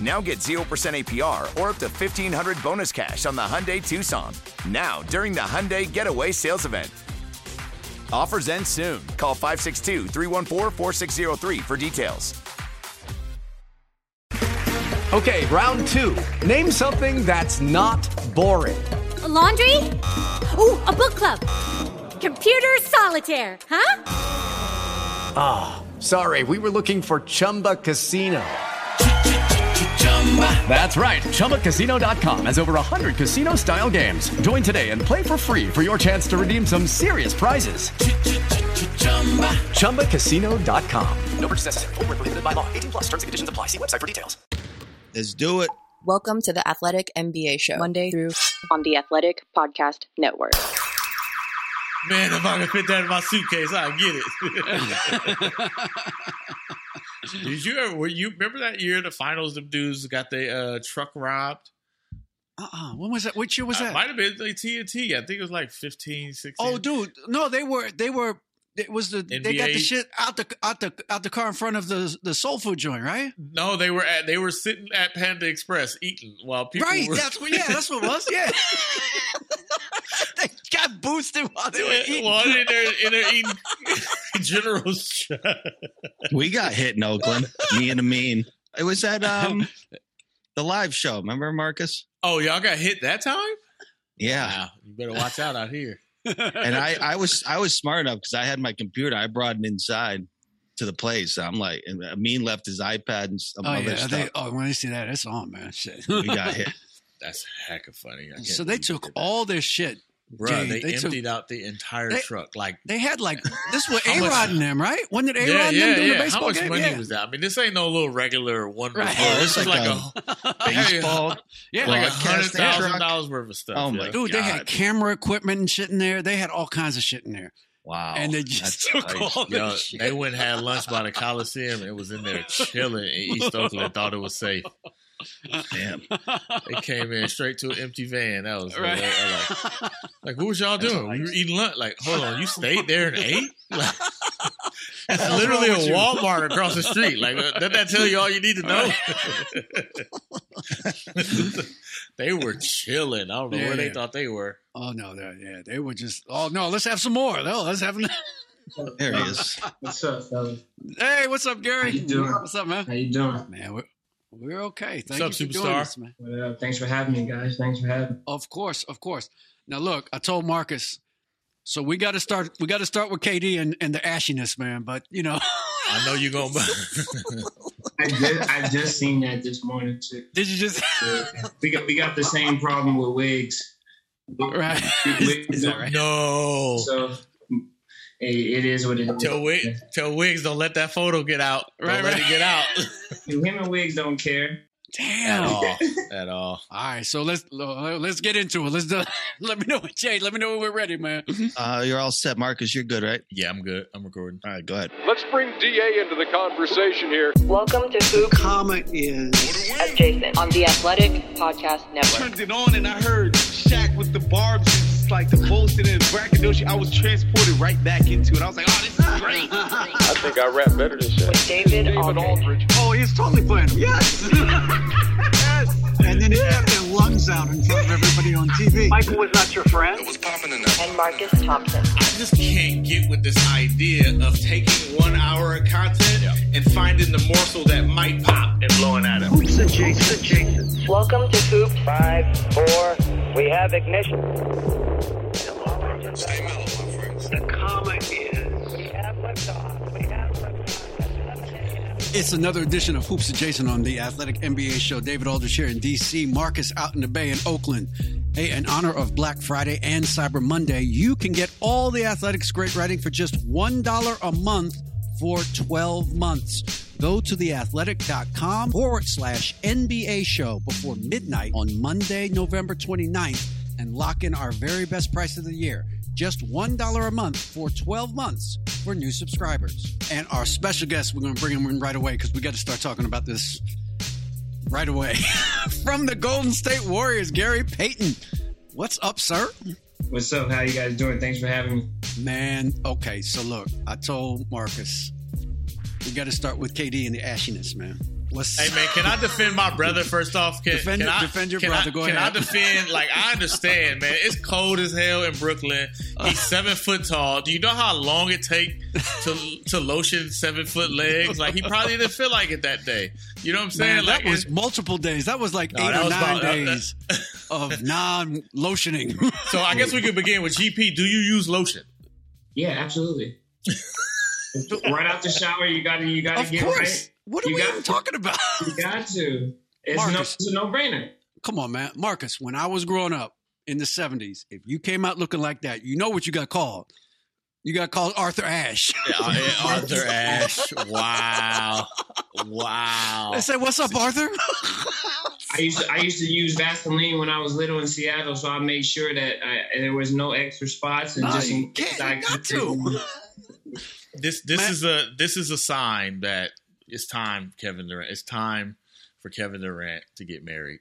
Now get 0% APR or up to 1500 bonus cash on the Hyundai Tucson. Now, during the Hyundai Getaway Sales Event. Offers end soon. Call 562 314 4603 for details. Okay, round two. Name something that's not boring. A laundry? Ooh, a book club. Computer solitaire, huh? Ah, oh, sorry, we were looking for Chumba Casino. That's right. ChumbaCasino.com has over 100 casino style games. Join today and play for free for your chance to redeem some serious prizes. ChumbaCasino.com. No purchase necessary. Full prohibited by law. 18 plus terms and conditions apply. See website for details. Let's do it. Welcome to the Athletic NBA Show, Monday through on the Athletic Podcast Network. Man, if I can fit that in my suitcase, I'll get it. Did you ever? Were you remember that year the finals? The dudes got the uh, truck robbed. Uh uh When was that? Which year was that? Uh, might have been like TNT. I think it was like 15, 16. Oh, dude, no, they were they were. It was the NBA? they got the shit out the out the out the car in front of the the soul food joint, right? No, they were at they were sitting at Panda Express eating while people right. Were... That's what yeah, that's what it was. Yeah. they got boosted while they were eating. While in there, in there eating General's. we got hit in Oakland. Me and Amin. It was at um the live show. Remember Marcus? Oh, y'all got hit that time? Yeah. Wow, you better watch out out here. and I, I was I was smart enough because I had my computer. I brought it inside to the place. I'm like, and Amin left his iPad and some oh, other yeah. stuff. They, oh, when I see that, it's on, man. Shit. we got hit. That's heck of funny. So they took all their shit. Bro, Jay, they, they emptied took- out the entire They- truck. Like, They had like this was How A Rod and them, right? When did A Rod yeah, and yeah, them do the yeah. baseball How much game? money yeah. was that? I mean, this ain't no little regular one. Right. Right. Oh, this is like like a, uh, Baseball. Yeah, like a broadcast hundred thousand truck. dollars worth of stuff. Oh my yeah. dude, they had camera equipment and shit in there. They had all kinds of shit in there, Wow. and they just That's took nice. all Yo, shit. they went and had lunch by the Coliseum. It was in there chilling in East Oakland. Thought it was safe. Damn. They came in straight to an empty van. That was Right. like, like, what was y'all doing? We were eating lunch. Like, hold on, you stayed there and ate? Like, it's hell's literally a wrong you? Walmart across the street. Like, uh, doesn't that tell you all you need to know? they were chilling. I don't know Yeah, where they yeah. thought they were. Oh no, they- yeah, they were just. Oh no, let's have some more. No, let's have. There he is. What's up, fellas? Hey, what's up, Gary? How you doing? What's up, man? How you doing? Man, we're we're okay. Thank What's you up, for doing superstar? this, man. What up? Thanks for having me, guys. Thanks for having me. Of course, of course. Now look, I told Marcus. So we got to start. We got to start with KD and, and the ashiness, man. But you know, I know you're going to. I just, I just seen that this morning too. did you just We got we got the same problem with Wiggs. right? Wiggs Is that right? no. So hey, it is what it is. Tell, Wig, tell Wiggs don't let that photo get out. Don't Right, let right. it get out. Him and Wiggs don't care. At Damn. all. At all. All right, so let's let's get into it. Let's do, let me know, Jay. Let me know when we're ready, man. Uh, you're all set, Marcus. You're good, right? Yeah, I'm good. I'm recording. All right, go ahead. Let's bring DA into the conversation here. Welcome to Hoop Comma is Adjacent on the Athletic Podcast Network. turned it on and I heard Shaq with the barbs, it's like the bullshit and braggadocio. I was transported right back into it. I was like, oh, this is great. I think I rap better than Shaq. David, David Aldridge. Aldridge. Oh, he's totally playing. Yes. yes. And then he had their lungs out in front of everybody on TV. Michael was not your friend. It was popping in there. And Marcus Thompson. I just can't get with this idea of taking one hour of content and finding the morsel that might pop and blowing at him. Hoops adjacent, adjacent. Welcome to Hoop. Five, four, we have ignition. The comma is. We have. We have. It's another edition of Hoops Adjacent on the Athletic NBA show. David Aldridge here in DC, Marcus out in the Bay in Oakland. Hey, in honor of Black Friday and Cyber Monday, you can get all the Athletics great writing for just $1 a month for 12 months. Go to theathletic.com forward slash NBA show before midnight on Monday, November 29th and lock in our very best price of the year. Just $1 a month for 12 months for new subscribers. And our special guest, we're going to bring him in right away because we got to start talking about this right away. From the Golden State Warriors, Gary Payton. What's up, sir? What's up? How you guys doing? Thanks for having me. Man, okay, so look, I told Marcus we got to start with KD and the ashiness, man. What's Hey man, can I defend my brother first off? Can, Defend- can I, defend your can brother. I, Go can ahead. I defend? Like I understand, man. It's cold as hell in Brooklyn. He's uh. seven foot tall. Do you know how long it take to to lotion seven foot legs? Like he probably didn't feel like it that day. You know what I'm saying? Man, like that was multiple days. That was like No, eight or nine about- that- days uh, of non lotioning. so. I guess we could begin with GP. Do you use lotion? Yeah, absolutely. right out the shower, you got to you got to get course. right. What are You we got even to. talking about? You got to. It's, no, it's a no brainer. Come on, man. Marcus, when I was growing up in the 70s, if you came out looking like that, you know what you got called. You got called Arthur Ashe. Uh, Arthur Ashe. Wow. Wow. They said, What's up, Arthur? I used to I used to use Vaseline when I was little in Seattle, so I made sure that I, there was no extra spots and No, just in case I got to. This this Man. is a this is a sign that it's time, Kevin Durant. It's time for Kevin Durant to get married.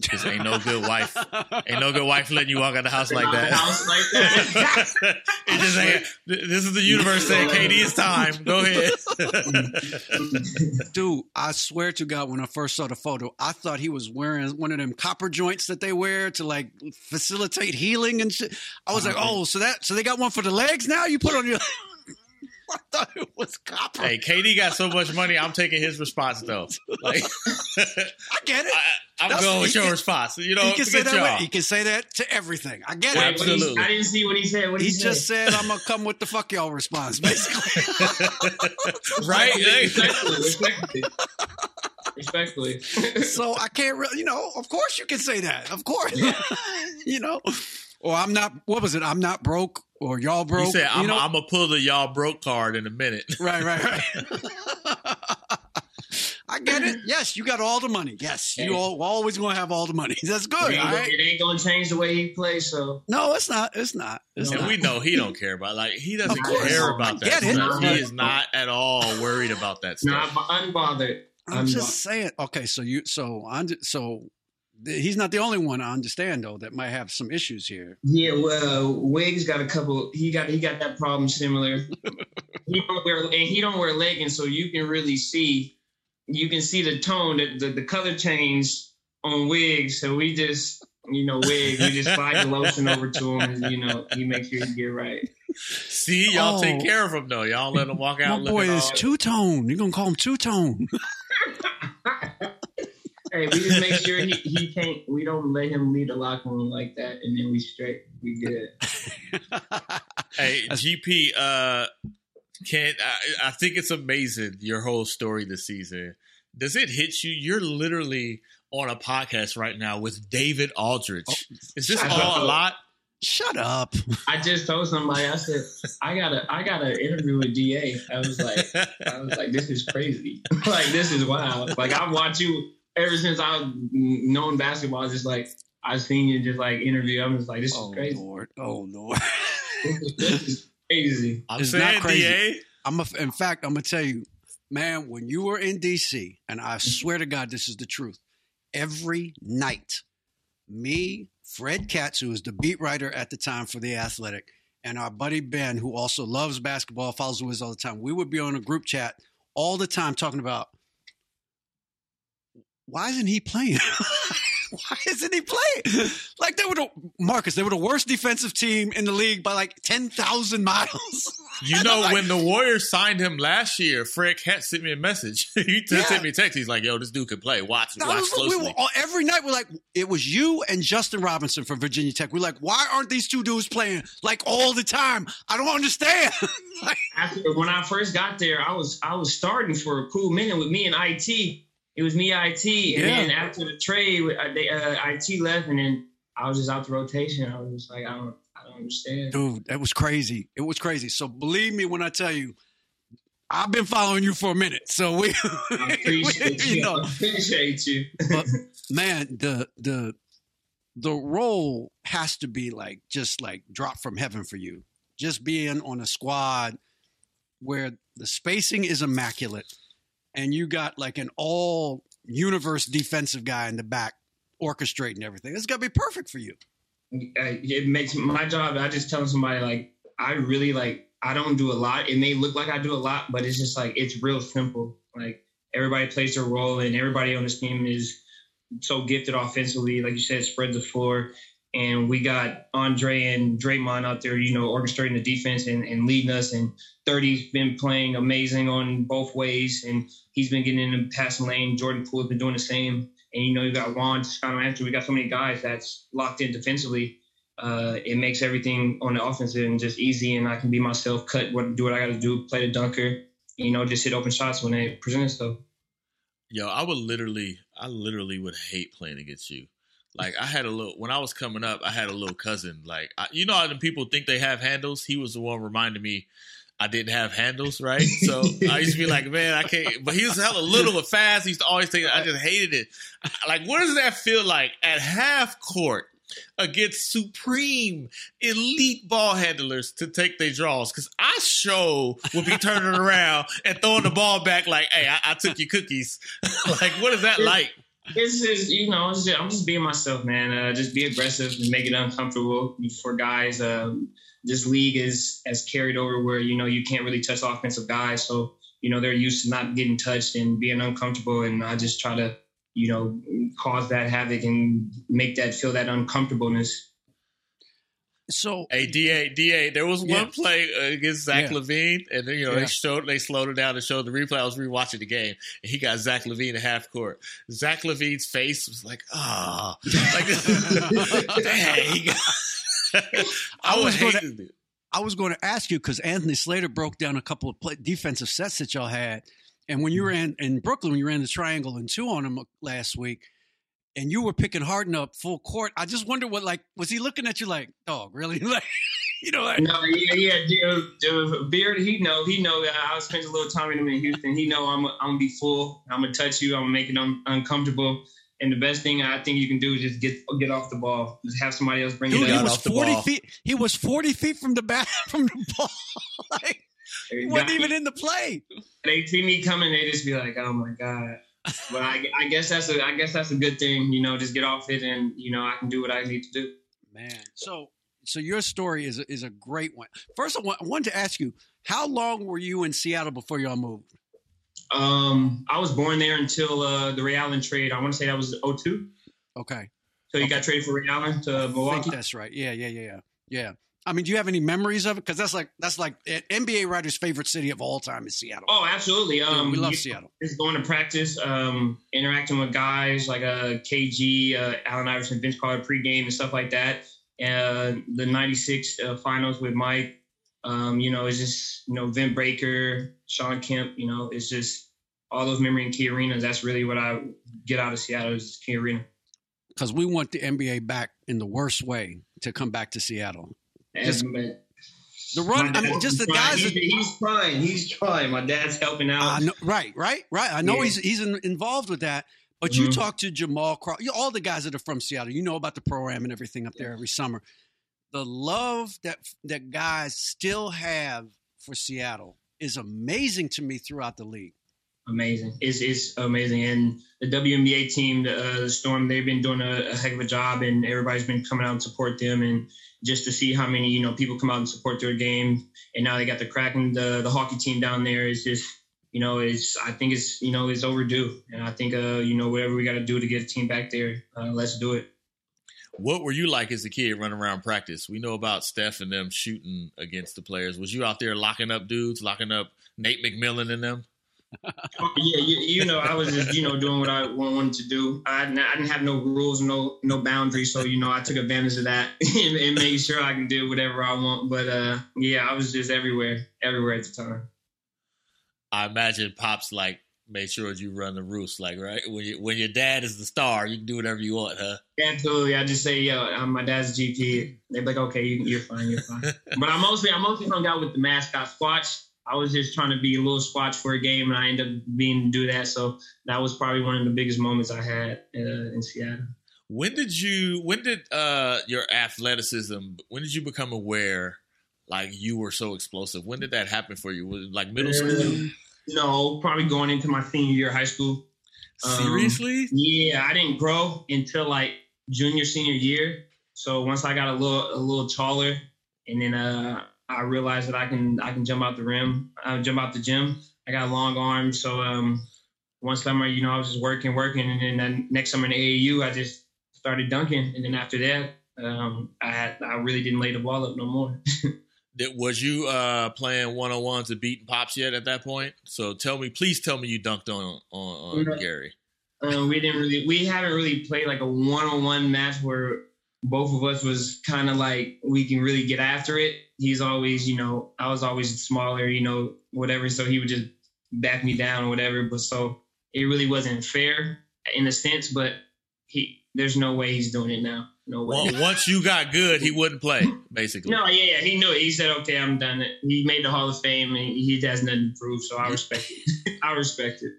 Because ain't no good wife, ain't no good wife letting you walk out the house like that. house like that. it just ain't. This is the universe saying, "KD, it's time. Go ahead." Dude, I swear to God, when I first saw the photo, I thought he was wearing one of them copper joints that they wear to like facilitate healing and shit. I was like, uh-huh. oh, so that so they got one for the legs now? You put on your. I thought it was copper. hey, KD got so much money. I'm taking his response though. Like, I get it. I, am going with he your can- response. You know, he can say that. y'all. Way. He can say that to everything. I get Wait, it. what he- Absolutely. I didn't see what he said. What He he, just said? said, "I'm gonna come with the fuck y'all response." Basically, right? Respectfully, respectfully. Respectfully. so I can't really, you know. Of course, you can say that. Of course, you know. Or I'm not. What was it? I'm not broke, or y'all broke. You said, I'm, you know? I'm gonna pull the y'all broke card in a minute. Right, right, right. I get it. Yes, you got all the money. Yes, you all always gonna have all the money. That's good. it, ain't, right. it ain't gonna change the way he plays. So No, it's not. It's not. It's and not. we know he don't care about like he doesn't care about that it. stuff. He is not at all worried about that stuff. not stuff. unbothered. I'm Unbo- just saying. Okay, so you, so I'm, so th- he's not the only one. I understand though that might have some issues here. Yeah, well, Wiggs got a couple. He got he got that problem similar. he don't wear and he don't wear leggings, so you can really see. You can see the tone, that the, the color change on Wiggs. So we just, you know, Wiggs. We just buy the lotion over to him, and you know, he makes sure you get right. See, y'all Oh. take care of him though. Y'all let him walk out. My boy looking is two tone. You're gonna call him two tone. Hey, we just make sure he, he can't. We don't let him lead the locker room like that, and then we straight. We good. Hey, GP, uh, can I, I think it's amazing your whole story this season. Does it hit you? You're literally on a podcast right now with David Aldridge. Is this all up. a lot? Shut up. I just told somebody. I said I got a I got an interview with Da. I was like I was like this is crazy. like this is wild. Like I've watched you ever since I've known basketball. Just like I've seen you just like interview. I'm just like this is Oh crazy. Lord. Oh Lord. This is, crazy. I'm It's not crazy. DA. I'm a, in fact, I'm gonna tell you, man. When you were in DC, and I swear to God, this is the truth. Every night, me, Fred Katz, who was the beat writer at the time for the Athletic, and our buddy Ben, who also loves basketball, follows the Wiz all the time. We would be on a group chat all the time talking about why isn't he playing? why isn't he playing? Like they were the Marcus, they were the worst defensive team in the league by like ten thousand miles. You know, like, when the Warriors signed him last year, Fred Kent sent me a message. he yeah. sent me a text. He's like, "Yo, this dude can play. Watch, watch was, closely." We were, every night we're like, it was you and Justin Robinson from Virginia Tech. We're like, why aren't these two dudes playing like all the time? I don't understand. like, After, when I first got there, I was I was starting for a cool minute with me and it. It was me, it, and yeah. then after the trade, uh, they, uh, it left, and then I was just out the rotation. I was just like, I don't. I don't understand. Dude, that was crazy. It was crazy. So believe me when I tell you, I've been following you for a minute. So we, I appreciate we, you. Know. I appreciate you. but man, the the the role has to be like just like drop from heaven for you. Just being on a squad where the spacing is immaculate and you got like an all universe defensive guy in the back orchestrating everything. It's got to be perfect for you uh, it makes my job. I just tell somebody like I really like I don't do a lot. It may look like I do a lot, but it's just like it's real simple. Like everybody plays their role, and everybody on this team is so gifted offensively. Like you said, spread the floor. And we got Andre and Draymond out there, you know, orchestrating the defense and, and leading us. And 30's been playing amazing on both ways, and he's been getting in the passing lane. Jordan Poole's been doing the same. And you know, you got Juan Toscano after. We got so many guys that's locked in defensively. Uh, it makes everything on the offensive and just easy, and I can be myself, cut what do what I got to do, play the dunker, you know, just hit open shots when they present stuff. Yo, I would literally, I literally would hate playing against you. Like I had a little when I was coming up, I had a little cousin. Like I, you know how the people think they have handles. He was the one reminding me I didn't have handles, right? So I used to be like, man, I can't. But he was hella little and fast. He used to always take. I just hated it. Like, what does that feel like at half court against supreme elite ball handlers to take their draws? Because I show would be turning around and throwing the ball back like, hey, I, I took your cookies. like, what is that like? It's just you know, just, I'm just being myself, man. Uh, just be aggressive and make it uncomfortable for guys. Um, this league is as carried over where you know you can't really touch offensive guys, so you know they're used to not getting touched and being uncomfortable, and I just try to you know cause that havoc and make that feel that uncomfortableness. So, hey, Da, Da, there was yeah. one play uh, against Zach yeah. LaVine, and then, you know yeah. they showed they slowed it down to show the replay. I was rewatching the game, and he got Zach LaVine at half court. Zach LaVine's face was like, oh, like, dang. I, was going to, I was going to ask you because Anthony Slater broke down a couple of play, defensive sets that y'all had, and when you ran mm-hmm. in Brooklyn, when you ran the triangle and two on him uh, last week, and you were picking Harden up full court. I just wonder what like was he looking at you like, dog, really? Like, you know? Like, no, yeah, yeah, dude, dude, Beard, he know, he know that I spent a little time with him in Houston. He know I'm, I'm gonna be full. I'm gonna touch you. I'm gonna make it un- uncomfortable. And the best thing I think you can do is just get get off the ball. Just have somebody else bring Dude, it up. He was forty feet. He was forty feet from the back from the ball. like, wasn't even in the play. They see me coming, they just be like, "Oh my god." But I, I guess that's a I guess that's a good thing. You know, just get off it, and you know, I can do what I need to do. Man, so so your story is is a great one. First, I wanted to ask you, how long were you in Seattle before y'all moved? Um, I was born there until uh, the Ray Allen trade. I want to say that was 02. Okay. So you okay. got traded for Ray Allen to Milwaukee. that's right. Yeah, yeah, yeah, yeah. I mean, do you have any memories of it? Because that's like that's like NBA writer's favorite city of all time is Seattle. Oh, absolutely. Um, we love Seattle. Just going to practice, um, interacting with guys like uh, KG, uh, Allen Iverson, Vince Carter pregame and stuff like that. And the '96 uh, finals with Mike. Um, you know, it's just you know Vin Baker, Shawn Kemp. You know, it's just all those memory in Key arenas. That's really what I get out of Seattle is Key Arena. Because we want the NBA back in the worst way to come back to Seattle. Just, the run, I mean, just the guys. He's, he's, trying. He's trying. My dad's helping out. Right, right, right. I know yeah. he's he's in, involved with that. But mm-hmm. you talk to Jamal Crawford, all the guys that are from Seattle. You know about the program and everything up there every summer. The love that that guys still have for Seattle is amazing to me throughout the league amazing. It's, it's amazing. And the WNBA team, the, uh, the Storm, they've been doing a, a, heck of a job, and everybody's been coming out and support them. And just to see how many you know people come out and support their game, and now they got the Kraken, the the hockey team down there is just you know, it's I think it's you know it's overdue, and I think uh you know whatever we got to do to get the team back there, uh, let's do it. What were you like as a kid running around practice? We know about Steph and them shooting against the players. Was you out there locking up dudes, locking up Nate McMillan and them? Yeah, you, you, know, I was just you know doing what I wanted to do. I, I didn't have no rules, no no boundaries, so you know I took advantage of that and, and made sure I can do whatever I want. But uh, yeah, I was just everywhere, everywhere at the time. I imagine pops like made sure you run the roost, like right when you, when your dad is the star, you can do whatever you want, huh? Absolutely. I just say, yo, I'm my dad's GP. They're like, okay, you, are fine, you're fine. but I mostly I mostly hung out with the mascot Squatch. I was just trying to be a little Squatch for a game, and I ended up being do that. So that was probably one of the biggest moments I had uh, in Seattle. When did you? When did uh, your athleticism? When did you become aware? Like you were so explosive. When did that happen for you? Was it like middle school? No, probably going into my senior year of high school. Seriously? Um, yeah, I didn't grow until like junior senior year. So once I got a little a little taller, and then uh, I realized that I can I can jump out the rim, I jump out the gym. I got long arms, so um, one summer, you know, I was just working, working, and then next summer in AAU, I just started dunking, and then after that, um, I had I really didn't lay the ball up no more. Did, was you uh, playing one on ones and beating pops yet at that point? So tell me, please tell me you dunked on on, on Gary. Um, we didn't really, we haven't really played like a one on one match where both of us was kind of like we can really get after it. He's always, you know, I was always smaller, you know, whatever. So he would just back me down or whatever. But so it really wasn't fair in a sense. But he, there's no way he's doing it now. No way. Well, once you got good, he wouldn't play, basically. No, yeah, yeah, he knew it. He said, "Okay, I'm done." He made the Hall of Fame, and he has nothing to prove. So I respect it. I respect it.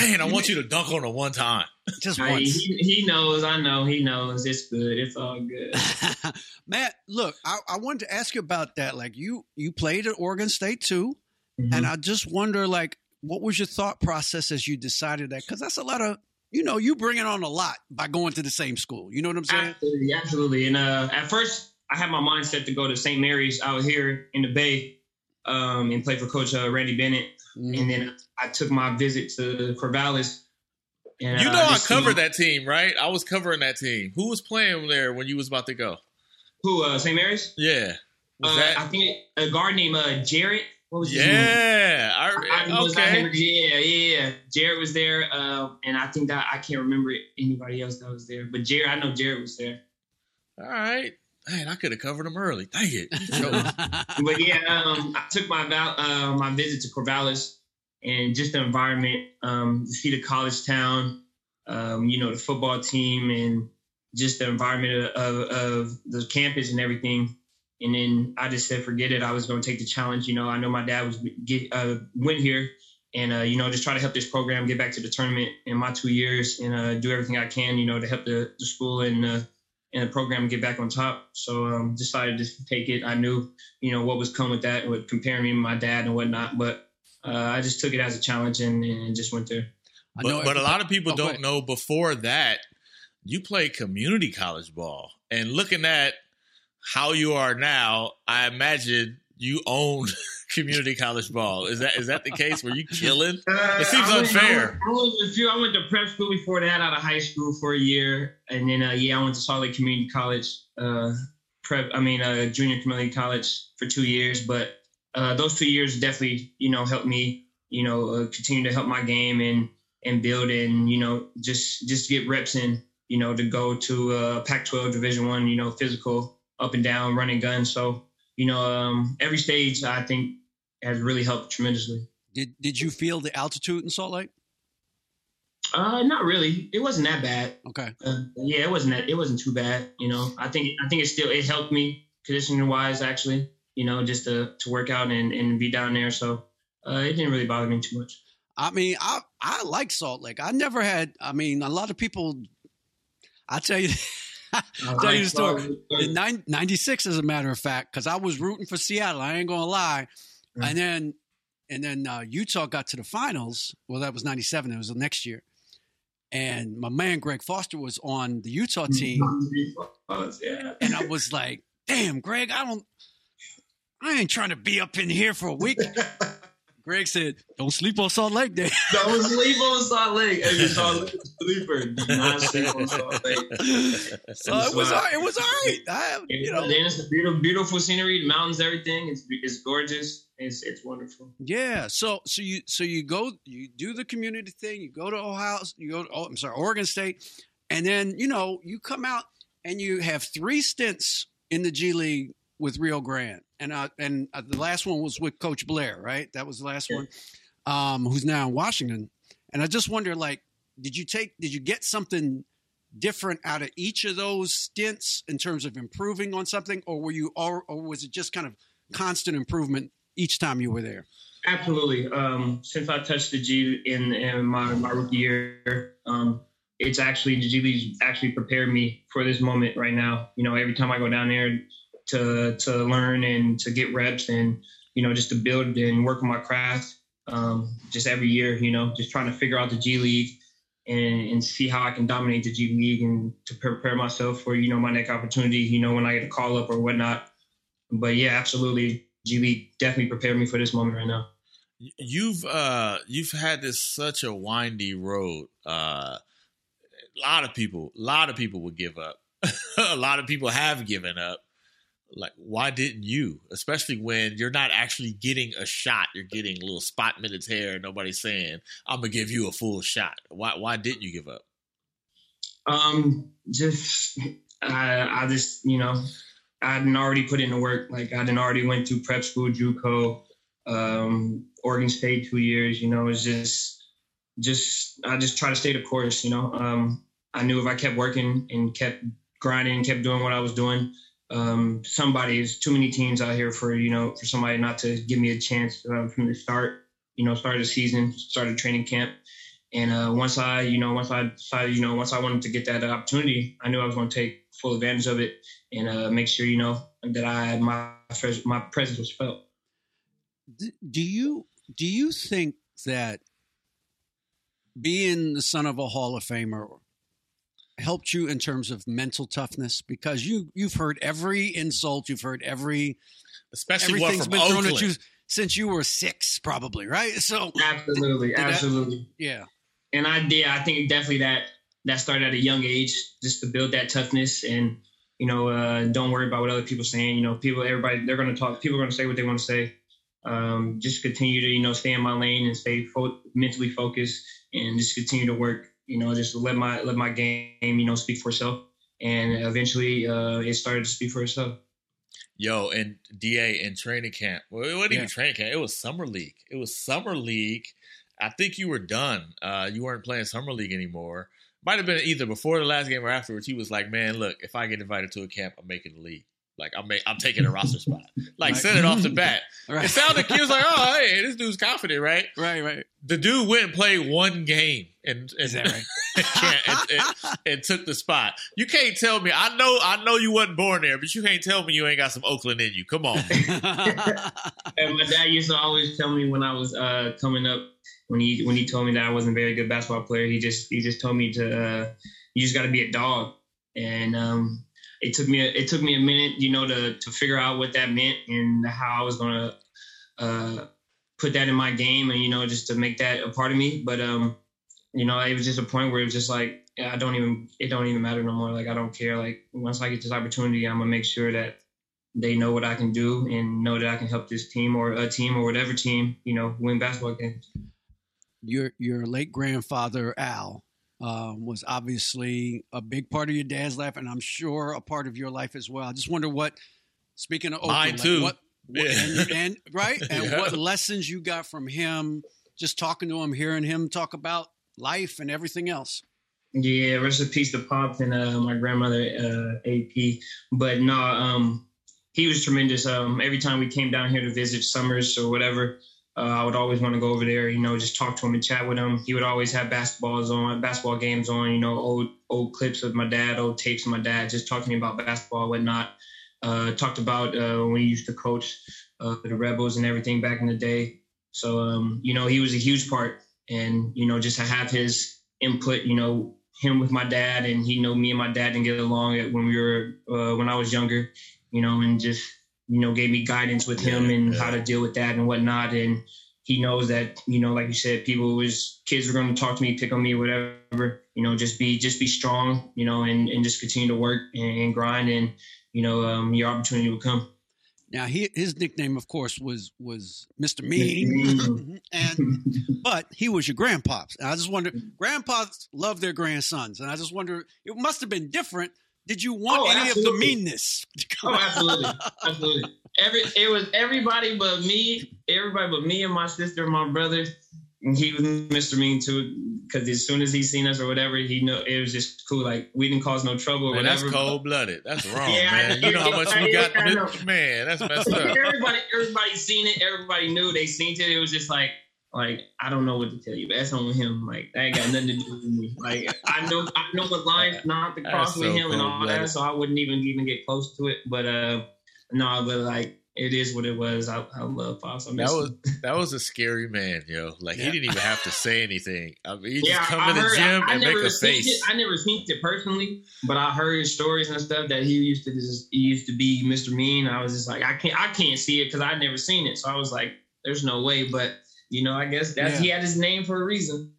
Man, I want you to dunk on him one time, just I. He, he, knows. I know. He knows. It's good. It's all good. Matt, look, I, I, wanted to ask you about that. Like you, you played at Oregon State too, mm-hmm. and I just wonder, like, what was your thought process as you decided that? Because that's a lot of you know, you bring it on a lot by going to the same school. You know what I'm saying? Absolutely, absolutely. And uh, at first, I had my mindset to go to St. Mary's out here in the Bay um, and play for Coach uh, Randy Bennett. Mm. And then I took my visit to Corvallis. And, you know, uh, I covered that team, right? I was covering that team. Who was playing there when you was about to go? Who? Uh, St. Mary's? Yeah. Uh, that- I think a guard named uh, Jarrett what was his yeah, I, I, okay. yeah, yeah. Jared was there, uh, and I think that I can't remember anybody else that was there, but Jared, I know Jared was there. All right, man, I could have covered him early. Dang it! but yeah, um, I took my uh, my visit to Corvallis and just the environment, um, to see the college town, um, you know, the football team, and just the environment of, of, of the campus and everything. And then I just said, forget it. I was going to take the challenge. You know, I know my dad was get, uh, went here and, uh, you know, just try to help this program get back to the tournament in my two years and uh, do everything I can, you know, to help the, the school and, uh, and the program get back on top. So um, decided to take it. I knew, you know, what was coming with that, with comparing me to my dad and whatnot. But uh, I just took it as a challenge and, and just went there. But, but a lot of people oh, don't know before that you play community college ball and looking at – how you are now, I imagine you own community college ball. Is that is that the case? Were you killing? Uh, it seems I unfair. I, went, few, I went to prep school before that, out of high school for a year, and then uh, yeah, I went to Salt Lake Community College, uh, prep. I mean, uh, junior community college for two years. But uh, those two years definitely, you know, helped me, you know, uh, continue to help my game and and build and you know just just get reps in, you know, to go to uh, Pac-12 Division One, you know, physical up and down, running guns. So, you know, um, every stage I think has really helped tremendously. Did Did you feel the altitude in Salt Lake? Uh, not really. It wasn't that bad. Okay. Uh, yeah, it wasn't that. It wasn't too bad. You know, I think I think it still it helped me conditioning wise actually. You know, just to to work out and and be down there. So uh, it didn't really bother me too much. I mean, I I like Salt Lake. I never had. I mean, a lot of people. I tell you. I'll tell you the story. In 96, as a matter of fact, because I was rooting for Seattle. I ain't gonna lie. Mm-hmm. And then, and then uh, Utah got to the finals. Well, that was 97. It was the next year. And my man Greg Foster was on the Utah team. And I was like, damn, Greg, I don't, I ain't trying to be up in here for a week. Greg said, "Don't sleep on Salt Lake Day." Don't sleep on Salt Lake. Hey, Salt Lake sleeper. Do not sleep on Salt Lake. So it was all, it was all right. I, you know, Then it's a beautiful, beautiful scenery, mountains, everything. It's it's gorgeous. It's it's wonderful. Yeah. So so you so you go you do the community thing. You go to Ohio. You go. To, oh, I'm sorry, Oregon State, and then you know you come out and you have three stints in the G League with Rio Grande, and uh, and uh, the last one was with Coach Blair, right? That was the last one. Um, who's now in Washington, and I just wonder, like, did you take did you get something? different out of each of those stints in terms of improving on something or were you or, or was it just kind of constant improvement each time you were there Absolutely. Um, since I touched the G in, in my, my rookie year, um, it's actually the G League's actually prepared me for this moment right now. You know, every time I go down there to to learn and to get reps and you know just to build and work on my craft, um, just every year, you know, just trying to figure out the G League and, and see how I can dominate the G League and to prepare myself for you know my next opportunity. You know, when I get a call up or whatnot. But yeah, absolutely, G League definitely prepared me for this moment right now. You've uh you've had this such a windy road. Uh a lot of people, a lot of people would give up. a lot of people have given up. Like, why didn't you? Especially when you're not actually getting a shot. You're getting little spot minutes here, and nobody's saying, I'm gonna give you a full shot. Why why didn't you give up? Um, just I, I just you know I hadn't already put in the work. Like I hadn't already went to prep school, JUCO, um, Oregon State two years. You know, it's just just I just try to stay the course. You know, um, I knew if I kept working and kept grinding, and kept doing what I was doing, um, somebody's too many teams out here for you know for somebody not to give me a chance uh, from the start. You know, started the season, started training camp, and uh, once I you know once I decided you know once I wanted to get that opportunity, I knew I was going to take full advantage of it and uh, make sure you know that I my my presence was felt. do you do you think that being the son of a Hall of Famer helped you in terms of mental toughness? Because you you've heard every insult, you've heard every especially one everything's from been thrown at Oakland. you since you were six, probably, right? So Absolutely, Did that- absolutely. yeah. and I did. I think definitely that that started at a young age, just to build that toughness and you know, uh, don't worry about what other people are saying. You know, people, everybody, they're going to talk. People are going to say what they want to say. Um, just continue to you know stay in my lane and stay fo- mentally focused and just continue to work. You know, just let my let my game you know speak for itself. And eventually, uh, it started to speak for itself. Yo, and DA in training camp. Well, it wasn't Yeah. even training camp. It was summer league. It was summer league. I think you were done. Uh, you weren't playing summer league anymore. Might have been either before the last game or afterwards. He was like, "Man, look, if I get invited to a camp, I'm making the league. Like, I'm ma- I'm taking a roster spot. Like, Right. said it off the bat. Right. It sounded like he was like, "Oh, hey, this dude's confident, right? Right, right. The dude went and played one game and, and, that right? and, and- and took the spot. You can't tell me. I know. I know you wasn't born there, but you can't tell me you ain't got some Oakland in you. Come on. And my dad used to always tell me when I was uh, coming up, when he when he told me that I wasn't a very good basketball player, he just he just told me to uh, you just got to be a dog. And um, it took me a, it took me a minute, you know, to to figure out what that meant and how I was gonna uh, put that in my game, and you know, just to make that a part of me. But um, you know, it was just a point where it was just like I don't even it don't even matter no more. Like I don't care. Like once I get this opportunity, I'm gonna make sure that they know what I can do and know that I can help this team or a team or whatever team, you know, win basketball games. your your late grandfather Al um, was obviously a big part of your dad's life, and I'm sure a part of your life as well. I just wonder what. Speaking of Mine too. Like what, what- Yeah. and, and right, and Yeah. what lessons you got from him? Just talking to him, hearing him talk about life and everything else. Yeah, rest in peace to Pops and uh, my grandmother, uh, AP. But no, um, he was tremendous. Um, every time we came down here to visit Summers or whatever, uh, I would always want to go over there, you know, just talk to him and chat with him. He would always have basketballs on, basketball games on, you know, old old clips of my dad, old tapes of my dad, just talking about basketball, whatnot. Uh, talked about uh, when he used to coach uh, the Rebels and everything back in the day. So, um, you know, he was a huge part. And, you know, just to have his input, you know, him with my dad and he know me and my dad didn't get along when we were, uh, when I was younger, you know, and just, you know, gave me guidance with him and how to deal with that and whatnot. And he knows that you know, like you said, people was kids were going to talk to me, pick on me, whatever. You know, just be just be strong, you know, and and just continue to work and, and grind, and you know, um, your opportunity will come. Now, he, his nickname, of course, was was Mr. Mean, and but he was your grandpops. And I just wonder, grandpas love their grandsons, and I just wonder, it must have been different. Did you want Oh, any absolutely. of the meanness? to come Oh, absolutely, absolutely. Every it was everybody but me, everybody but me and my sister and my brother. And he was Mr. Mean too, because as soon as he seen us or whatever, he know it was just cool. Like we didn't cause no trouble or Man, whatever. that's cold blooded. That's wrong, Yeah, man. You know how much we got. I. Man, that's messed up. everybody, everybody seen it. Everybody knew they seen it. It was just like, like I don't know what to tell you. That's on him. Like that got nothing to do with me. Like I know, I know what lines not to cross with him and all that, so I wouldn't even even get close to it. But uh, no, but like it is what it was. I, I love Pops. I That was him. that was a scary man, yo. Like Yeah. he didn't even have to say anything. I mean, he just come I to the gym I and make a face. It, I never seen it personally, but I heard stories and stuff that he used to just he used to be Mr. Mean. I was just like, I can't I can't see it because I never seen it. So I was like, there's no way. But you know, I guess that's Yeah. he had his name for a reason.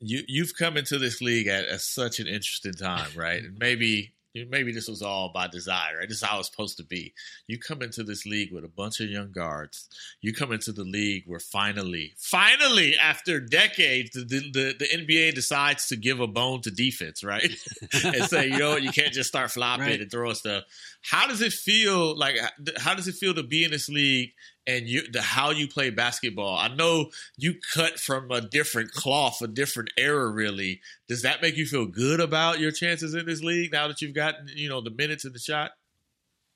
you you've come into this league at, at such an interesting time, right? And maybe maybe this was all by design, right? This is how it's supposed to be. You come into this league with a bunch of young guards. You come into the league where finally, finally, after decades, the the, the, the NBA decides to give a bone to defense, right? and say, you know what, you can't just start flopping Right. and throwing stuff. How does it feel? Like, how does it feel to be in this league and you the how you play basketball? I know you cut from a different cloth, a different era. Really, does that make you feel good about your chances in this league now that you've gotten you know the minutes and the shot?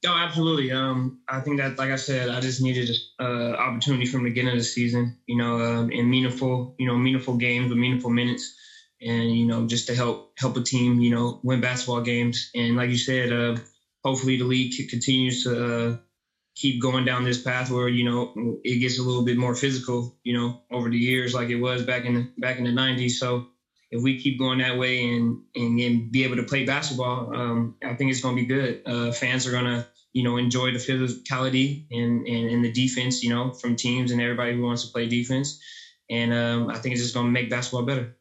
Oh, absolutely. Um, I think that, like I said, I just needed uh, opportunity from the beginning of the season. You know, um, in meaningful, you know, meaningful games with meaningful minutes, and you know, just to help help a team, you know, win basketball games. And like you said, uh, hopefully the league continues to uh, keep going down this path where you know it gets a little bit more physical. You know, over the years, like it was back in the, back in the '90s. So if we keep going that way and and, and be able to play basketball, um, I think it's going to be good. Uh, fans are going to you know enjoy the physicality and, and and the defense, you know, from teams and everybody who wants to play defense. And um, I think it's just going to make basketball better.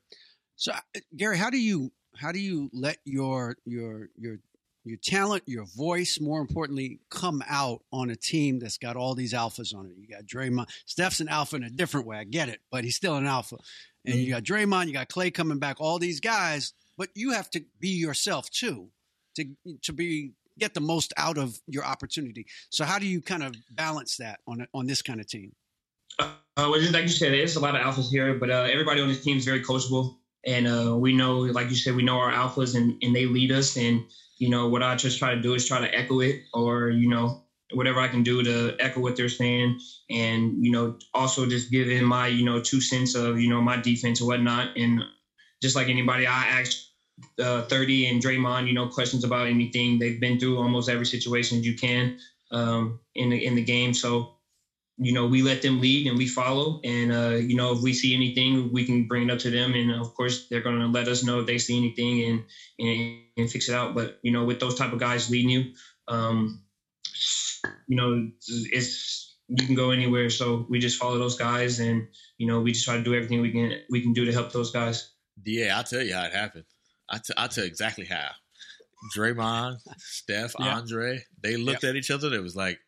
So, uh, Gary, how do you how do you let your your your your talent, your voice, more importantly, come out on a team that's got all these alphas on it? You got Draymond. Steph's an alpha in a different way. I get it, but he's still an alpha. And you got Draymond, you got Clay coming back. All these guys, but you have to be yourself too, to to be get the most out of your opportunity. So, how do you kind of balance that on on this kind of team? Uh, well, just like you said, there's a lot of alphas here, but uh, everybody on this team is very coachable, and uh, we know, like you said, we know our alphas, and, and they lead us. And you know, what I just try to do is try to echo it, or you know, whatever I can do to echo what they're saying, and you know, also just give in my you know two cents of you know my defense and whatnot. And just like anybody, I asked uh, 30 and Draymond, you know, questions about anything. They've been through almost every situation you can um, in the in the game, so you know, we let them lead and we follow. And, uh, you know, if we see anything, we can bring it up to them. And of course, they're going to let us know if they see anything and, and, and fix it out. But, you know, with those type of guys leading you, um, you know, it's, you can go anywhere. So we just follow those guys and, you know, we just try to do everything we can, we can do to help those guys. Yeah, I'll tell you how it happened. I t- I'll tell you exactly how. Draymond, Steph, Yeah. Andre, they looked at each other. It was like,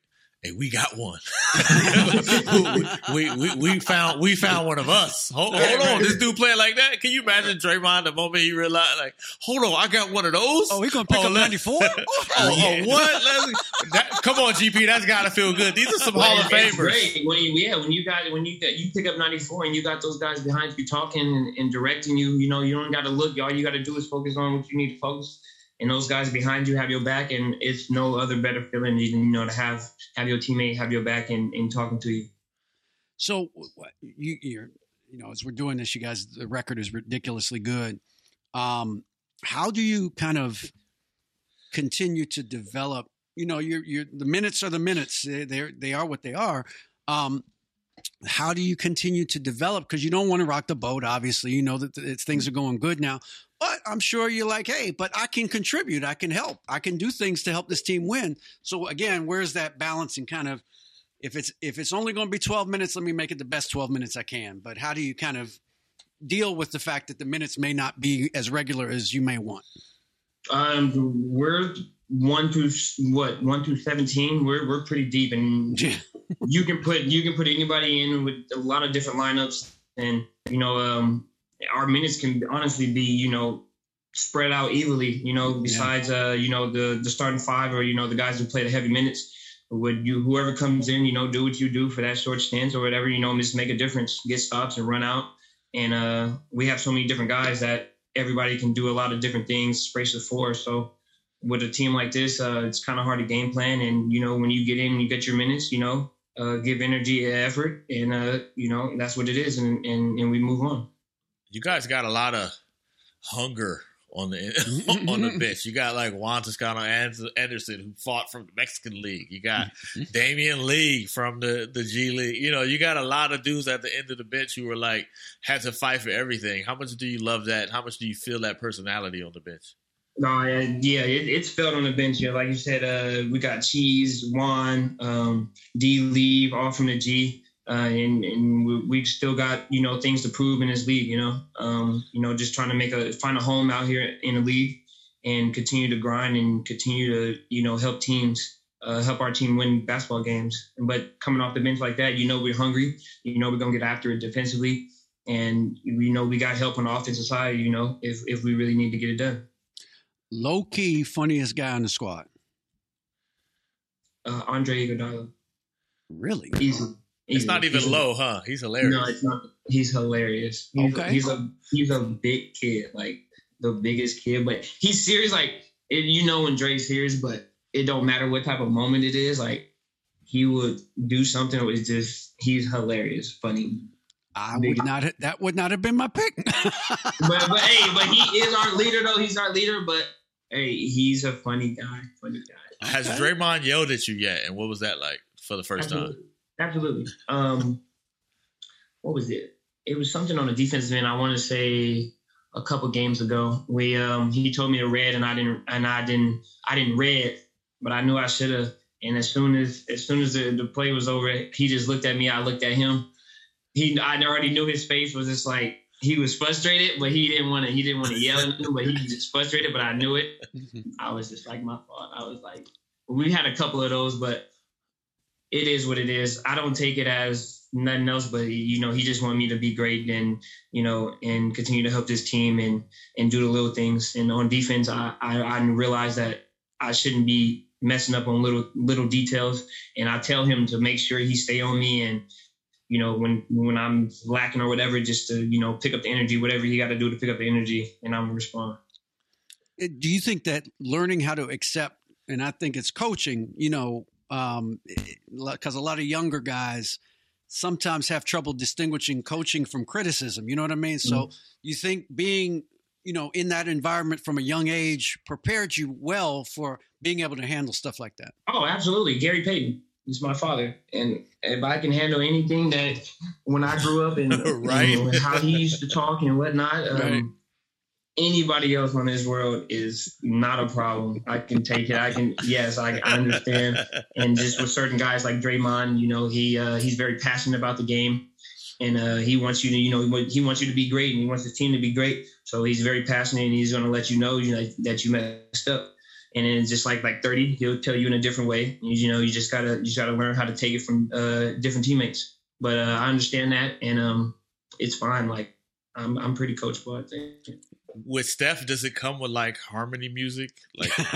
"Hey, we got one. we, we we found we found one of us. Hold, hold on, this dude playing like that. Can you imagine Draymond the moment he realized, like, hold on, I got one of those. Oh, he gonna pick oh, up 94? oh, oh, what? Let's- that, come on, GP, that's got to feel good. These are some Hall of Famers. Great. When you, yeah, when you got when you got you pick up 94 and you got those guys behind you talking and, and directing you, you know, you don't got to look. All you got to do is focus on what you need to focus. And those guys behind you have your back, and it's no other better feeling than you know to have have your teammate have your back and, and talking to you. So you, you're, you know, as we're doing this, you guys, the record is ridiculously good. Um, how do you kind of continue to develop? You know, you're, you're the minutes are the minutes. They they're, what they are. Um, how do you continue to develop? Because you don't want to rock the boat. Obviously, you know that things are going good now. But I'm sure you're like, hey, but I can contribute. I can help. I can do things to help this team win. So again, where's that balance and kind of if it's if it's only going to be 12 minutes, let me make it the best 12 minutes I can. But how do you kind of deal with the fact that the minutes may not be as regular as you may want? Um, we're one to what one through seventeen. We're we're pretty deep, and you can put you can put anybody in with a lot of different lineups, and you know, um, our minutes can honestly be you know spread out evenly. You know, besides yeah. uh, you know the the starting five or you know the guys who play the heavy minutes. Would you whoever comes in, you know, do what you do for that short stance or whatever, you know, just make a difference, get stops and run out. And uh, we have so many different guys that everybody can do a lot of different things, space the floor. So with a team like this, uh, it's kind of hard to game plan. And you know, when you get in, you get your minutes, you know, uh, give energy, effort, and uh, you know that's what it is, and, and and we move on. You guys got a lot of hunger on the on the bench. You got like Juan Toscano Anderson who fought from the Mexican League. You got Damion Lee from the the G League. You know, you got a lot of dudes at the end of the bench who were like had to fight for everything. How much do you love that? How much do you feel that personality on the bench? No, yeah, it, it's felt on the bench. Yeah, like you said, uh, we got Cheese, Juan, um, D. Lee, all from the G and and we've still got you know things to prove in this league. You know, um, you know, just trying to make a find a home out here in the league and continue to grind and continue to you know help teams. Uh, help our team win basketball games. But coming off the bench like that, you know we're hungry. You know we're gonna get after it defensively, and you know we got help on the offensive side. You know if if we really need to get it done. Low key, funniest guy on the squad. Uh, Andre Iguodala. Really? Easy. It's not even low, huh? He's hilarious. No, it's not. He's hilarious. He's, okay. He's a he's a big kid, like the biggest kid, but he's serious. Like it, you know when Drake's serious, but it don't matter what type of moment it is. Like he would do something that was just he's hilarious, funny. I big. would not. That would not have been my pick. but but hey, but he is our leader though. He's our leader, but hey, he's a funny guy. Funny guy. Has Draymond yelled at you yet? And what was that like for the first Absolutely. time? Absolutely. Um, what was it? It was something on the defensive end. I want to say a couple games ago. We um, he told me to read, and I didn't, and I didn't, I didn't read, but I knew I should have. And as soon as as soon as the, the play was over, he just looked at me. I looked at him. He, I already knew his face was just like he was frustrated, but he didn't want to. He didn't want to yell at me, but he was just frustrated. But I knew it. I was just like my fault. I was like, we had a couple of those, but it is what it is. I don't take it as nothing else, but you know, he just wanted me to be great and you know, and continue to help this team and and do the little things. And on defense, I I, I realized that I shouldn't be messing up on little little details. And I tell him to make sure he stay on me and you know when when I'm lacking or whatever, just to you know pick up the energy, whatever he got to do to pick up the energy, and I'm respond. Uh, do you think that learning how to accept, and I think it's coaching, you know, because um, a lot of younger guys sometimes have trouble distinguishing coaching from criticism. You know what I mean? So mm-hmm. you think being you know in that environment from a young age prepared you well for being able to handle stuff like that? Oh, absolutely. Gary Payton is my father, and if I can handle anything that when I grew up and, right. you know, how he used to talk and whatnot. Um, right anybody else on this world is not a problem. I can take it. I can yes, I, I understand. And just with certain guys like Draymond, you know, he uh, he's very passionate about the game. And uh, he wants you to, you know, he wants you to be great, and he wants his team to be great. So he's very passionate, and he's going to let you know, you know, that you messed up. And then just like like thirty, he'll tell you in a different way. You, you know, you just gotta you just gotta learn how to take it from uh, different teammates. But uh, I understand that, and um, it's fine. Like I'm I'm pretty coachable. I think with Steph, does it come with like harmony music, like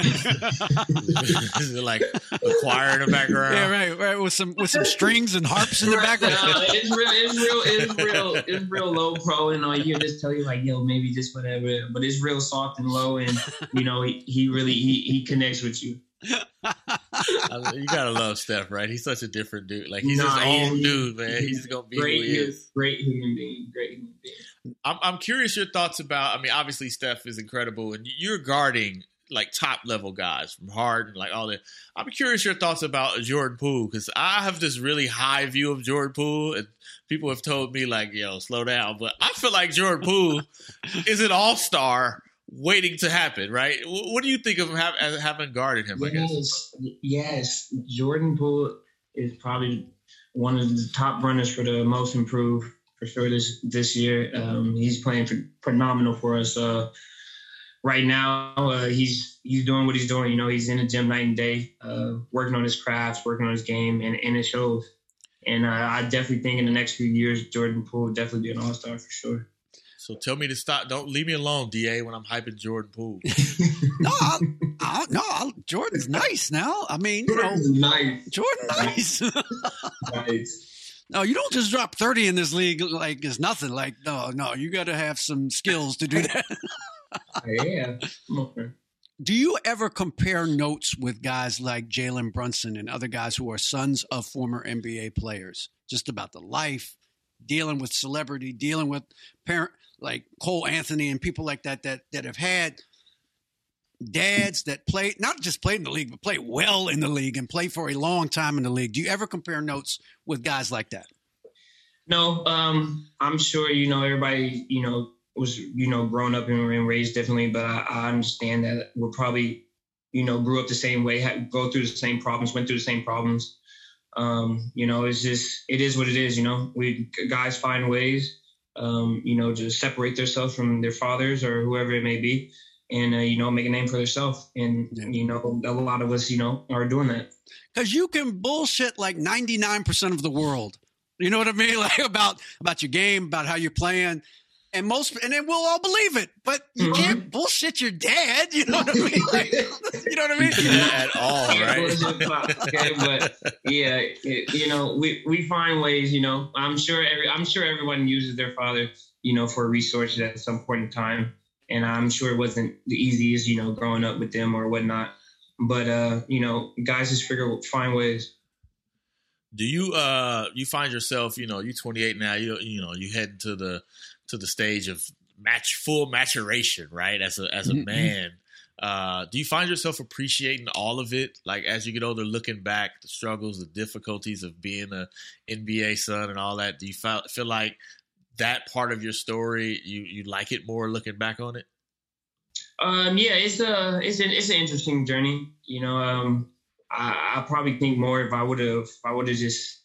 is it like a choir in the background? Yeah, right, right, with some with some strings and harps in the background. No, it's real, it's real, it's real, it's real low pro, and all you just tell you like, yo, maybe just whatever, but it's real soft and low, and you know, he, he really he, he connects with you. you gotta love Steph, right? He's such a different dude. Like he's nah, his own he, dude, man. He's, he's gonna be great, who he is. Great human being. Great human being. I'm, I'm curious your thoughts about. I mean, obviously Steph is incredible, and you're guarding like top level guys from Harden, like all that. I'm curious your thoughts about Jordan Poole because I have this really high view of Jordan Poole, and people have told me like, "Yo, slow down," but I feel like Jordan Poole is an all star waiting to happen. Right? What do you think of having guarded him? Yes, yes, Jordan Poole is probably one of the top runners for the most improved for sure this this year. Um, he's playing for, phenomenal for us. Uh, right now, uh, he's he's doing what he's doing. You know, he's in the gym night and day, uh, working on his crafts, working on his game, and, and it shows. And uh, I definitely think in the next few years, Jordan Poole will definitely be an all star for sure. So tell me to stop. Don't leave me alone, Da, when I'm hyping Jordan Poole. no, I, I, no, I, Jordan's nice now. I mean, you know, nice. Jordan nice. nice. No, you don't just drop 30 in this league like it's nothing. Like, no, no, you got to have some skills to do that. yeah. Okay. Do you ever compare notes with guys like Jalen Brunson and other guys who are sons of former NBA players, just about the life, dealing with celebrity, dealing with parent like Cole Anthony and people like that that that have had dads that played not just played in the league but played well in the league and played for a long time in the league. Do you ever compare notes with guys like that? No, um, I'm sure you know everybody. You know was you know grown up and raised differently, but I, I understand that we're probably you know grew up the same way, had, go through the same problems, went through the same problems. Um, you know, it's just it is what it is. You know, we guys find ways, um, you know, to separate themselves from their fathers or whoever it may be, and uh, you know, make a name for themselves. And yeah. you know, a lot of us, you know, are doing that. Because you can bullshit like ninety nine percent of the world. You know what I mean? Like about about your game, about how you're playing and most and then we'll all believe it. But you mm-hmm. can't bullshit your dad. You know what I mean? Like, you know what I mean? Yeah, at all, right? okay, but yeah, it, you know, we we find ways. You know, I'm sure every I'm sure everyone uses their father, you know, for resources at some point in time, and I'm sure it wasn't the easiest, you know, growing up with them or whatnot. But uh, you know, guys just figure find ways do you uh you find yourself you know you're 28 now you you know you head to the to the stage of match full maturation, right? As a as a mm-hmm. man, uh, do you find yourself appreciating all of it? Like as you get older, looking back, the struggles, the difficulties of being a NBA son, and all that. Do you feel feel like that part of your story you you like it more looking back on it? Um, yeah, it's a it's an it's an interesting journey. You know, um, I, I probably think more if I would have I would have just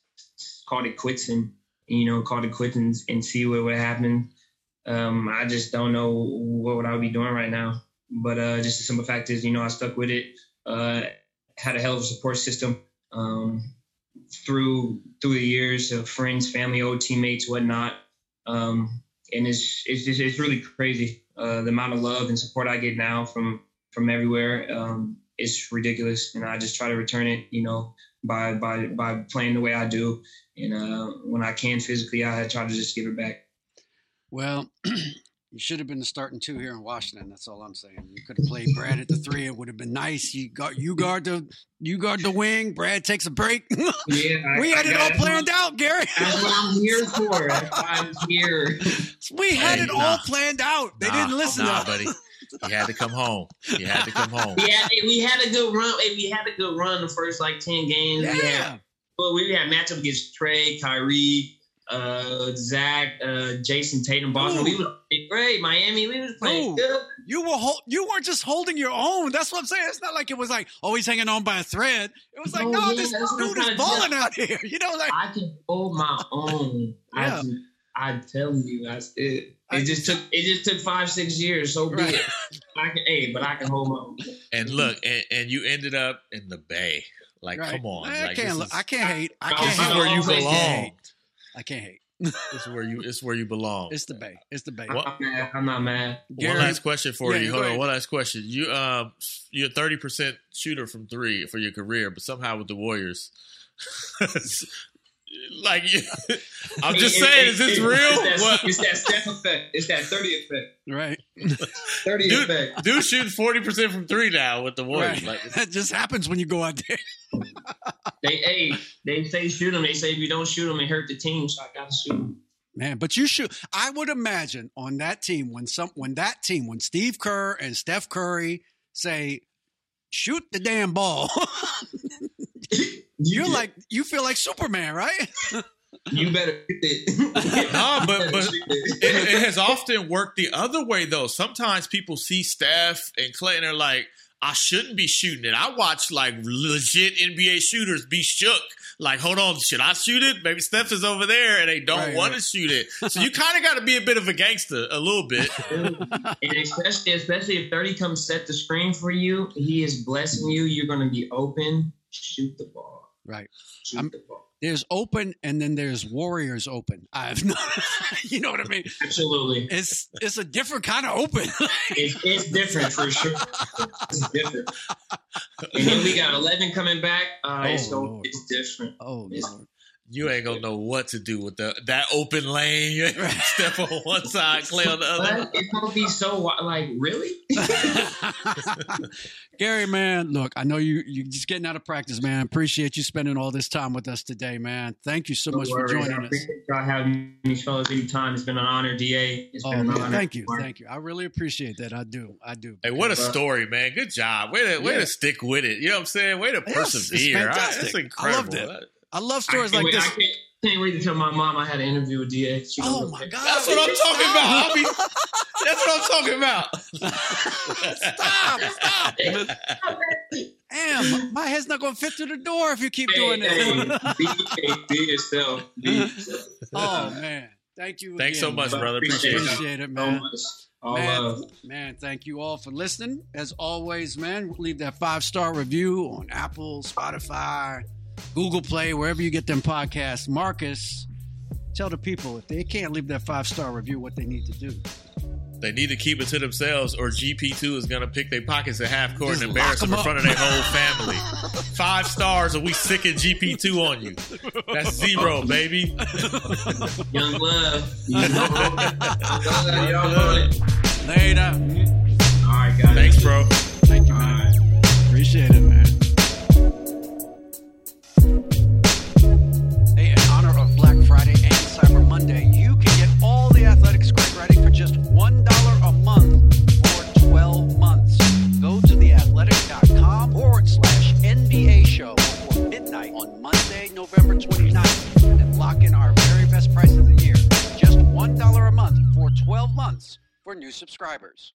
called it quits and you know, call it quits and, and see what would happen. Um, I just don't know what would I be doing right now. But uh, just the simple fact is, you know, I stuck with it. Uh, had a hell of a support system um, through through the years of friends, family, old teammates, whatnot. Um, and it's it's just, it's really crazy uh, the amount of love and support I get now from from everywhere. Um, it's ridiculous, and I just try to return it, you know, by by by playing the way I do and uh, when I can physically, I try to just give it back. Well, you should have been the starting two here in Washington. That's all I'm saying. You could have played Brad at the three. It would have been nice. You got you guard the you guard the wing. Brad takes a break. Yeah, we I, had I it all planned out, Gary. That's what I'm here for. That's why I'm here. We had hey, it nah. all planned out. They nah, didn't listen. Nah, buddy. He had to come home. He had to come home. Yeah, we had a good run. We had a good run the first like ten games. Yeah. Well, we had matchup against Trae, Kyrie, uh, Zach, uh, Jayson Tatum, Boston. Ooh. We was great. Miami, we was playing Ooh. good. You were hold, you weren't just holding your own. That's what I'm saying. It's not like it was like oh he's hanging on by a thread. It was like oh, no, yeah, this dude is balling out here. You know, like I can hold my own. yeah. I, I tell you, that's it. It just took it just took five six years. So right. big. I can, hey, but I can hold my own. And look, and, and you ended up in the Bay. Like, right. come on. I like, can't. Is, I can't hate. I can't. This is where you belong. I can't hate. it's where you. It's where you belong. It's the bay. It's the bay. I'm not mad. I'm not mad. One last question for yeah, you. Hold on. One last question. You um, you're thirty percent shooter from three for your career, but somehow with the Warriors, like I'm just it, saying, it, is this it, real? It's that, it's that Steph effect. It's that thirty effect. Right. Thirty dude, effect. Dude shooting forty percent from three now with the Warriors. Right. Like, that just happens when you go out there. they hey, they say shoot them. They say if you don't shoot them, it hurt the team. So I got to shoot them. Man, but you should. I would imagine on that team when some when that team when Steve Kerr and Steph Curry say, "Shoot the damn ball." You're like you feel like Superman, right? you better it. no, but but it, it, has often worked the other way though. Sometimes people see Steph and Clay and they're like, I shouldn't be shooting it. I watch like legit NBA shooters be shook. Like, hold on, should I shoot it? Maybe Steph is over there and they don't Right, want to shoot it. So you kind of got to be a bit of a gangster, a little bit. and especially especially if 30 comes set the screen for you, he is blessing you. You're gonna be open. Shoot the ball. Right. Shoot I'm- the ball. There's open and then there's warriors open. I've no, you know what I mean? Absolutely. It's it's a different kind of open. It's, it's different for sure. It's different. And then we got 11 coming back. Uh, Oh, so Lord. it's different. oh It's- Lord. You ain't gonna know what to do with the, that open lane. You step on one side, Clay on the other. But it's gonna be so wi- like really. Gary, man, look, I know you you just getting out of practice, man. Appreciate you spending all this time with us today, man. Thank you so No much for worries. I joining us. appreciate y'all having me, fellas. Anytime. It's been an honor, Da. It's Oh, been an man, honor. thank you, thank you. I really appreciate that. I do, I do. Hey, what a story, man! Good job. Way to way Yeah. to stick with it. You know what I'm saying? Way to Yes, it's persevere. I- fantastic. That's I incredible. loved it. I love stories can't like wait- this. I can't, can't wait to tell my mom I had an interview with Da. She Oh my God! That's what I'm talking about. I'll be, that's what I'm talking about. stop, stop. Damn, my head's not going to fit through the door if you keep doing Hey, this. hey, be, be yourself. Be yourself. oh man, thank you. Thanks again, so much, man. brother. Appreciate it. Appreciate it, So man. much. All Man, love. man, thank you all for listening. As always, man, leave that five star review on Apple, Spotify, Google Play, wherever you get them podcasts. Marcus, tell the people if they can't leave that five star review, what they need to do. They need to keep it to themselves, or GP2 is going to pick their pockets at half court Just and embarrass lock them in front of their whole family. Five stars, or we sick at GP2 on you. That's zero, baby. Young love. You know. Y'all. Later. All right, guys. Thanks, bro. Thank you, man. Appreciate it, man. Monday, you can get all the athletic script writing for just $1 a month for 12 months. Go to theathletic.com forward slash NBA show before midnight on Monday, November 29th and lock in our very best price of the year. Just $1 a month for 12 months for new subscribers.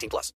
18 plus.